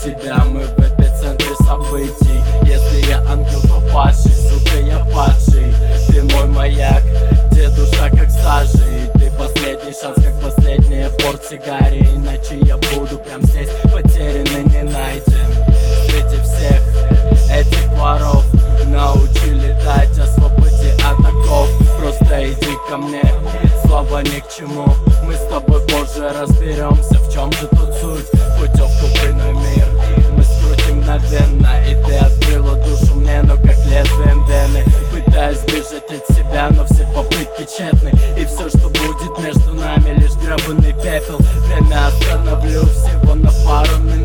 тебя. Мы в эпицентре событий. Если я ангел, то падший, сука, я падший. Ты мой маяк, где душа как сажа И ты последний шанс, как последняя порция гарри Иначе я буду прям здесь потерянный, не найден. Среди всех этих воров Научи летать, освободи от оков. Просто иди ко мне, слова ни к чему. Мы с тобой позже разберемся, в чем же тут суть. Путевку в иной мир, мы скрутим мгновенно И ты открыла душу мне, но как лезвием вены. Пытаюсь бежать от себя, но все попытки тщетны. И все, что будет между нами, лишь гребаный пепел. Время остановлю всего на пару минут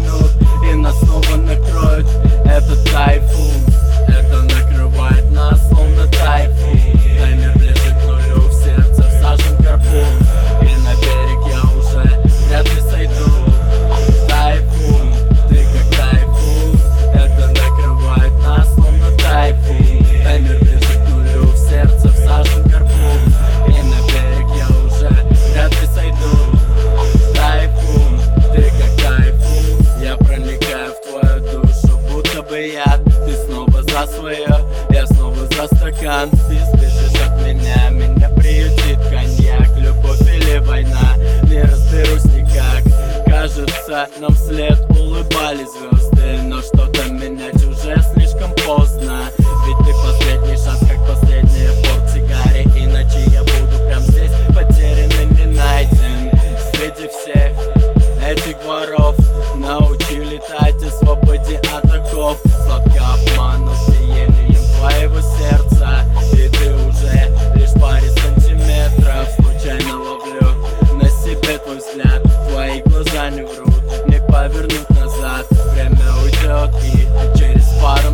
за свое, я снова за стакан. Ты сбежишь от меня, меня приютит коньяк. Любовь или война, не разберусь никак. Кажется, нам вслед улыбались звезды Но что-то менять уже слишком поздно. Ведь ты последний шанс, как последняя гарри Иначе я буду прям здесь потерянный, не найден. Среди всех этих воров Научи летать, освободи от оков Не врут, не повернуть назад. Время уйдет и через пару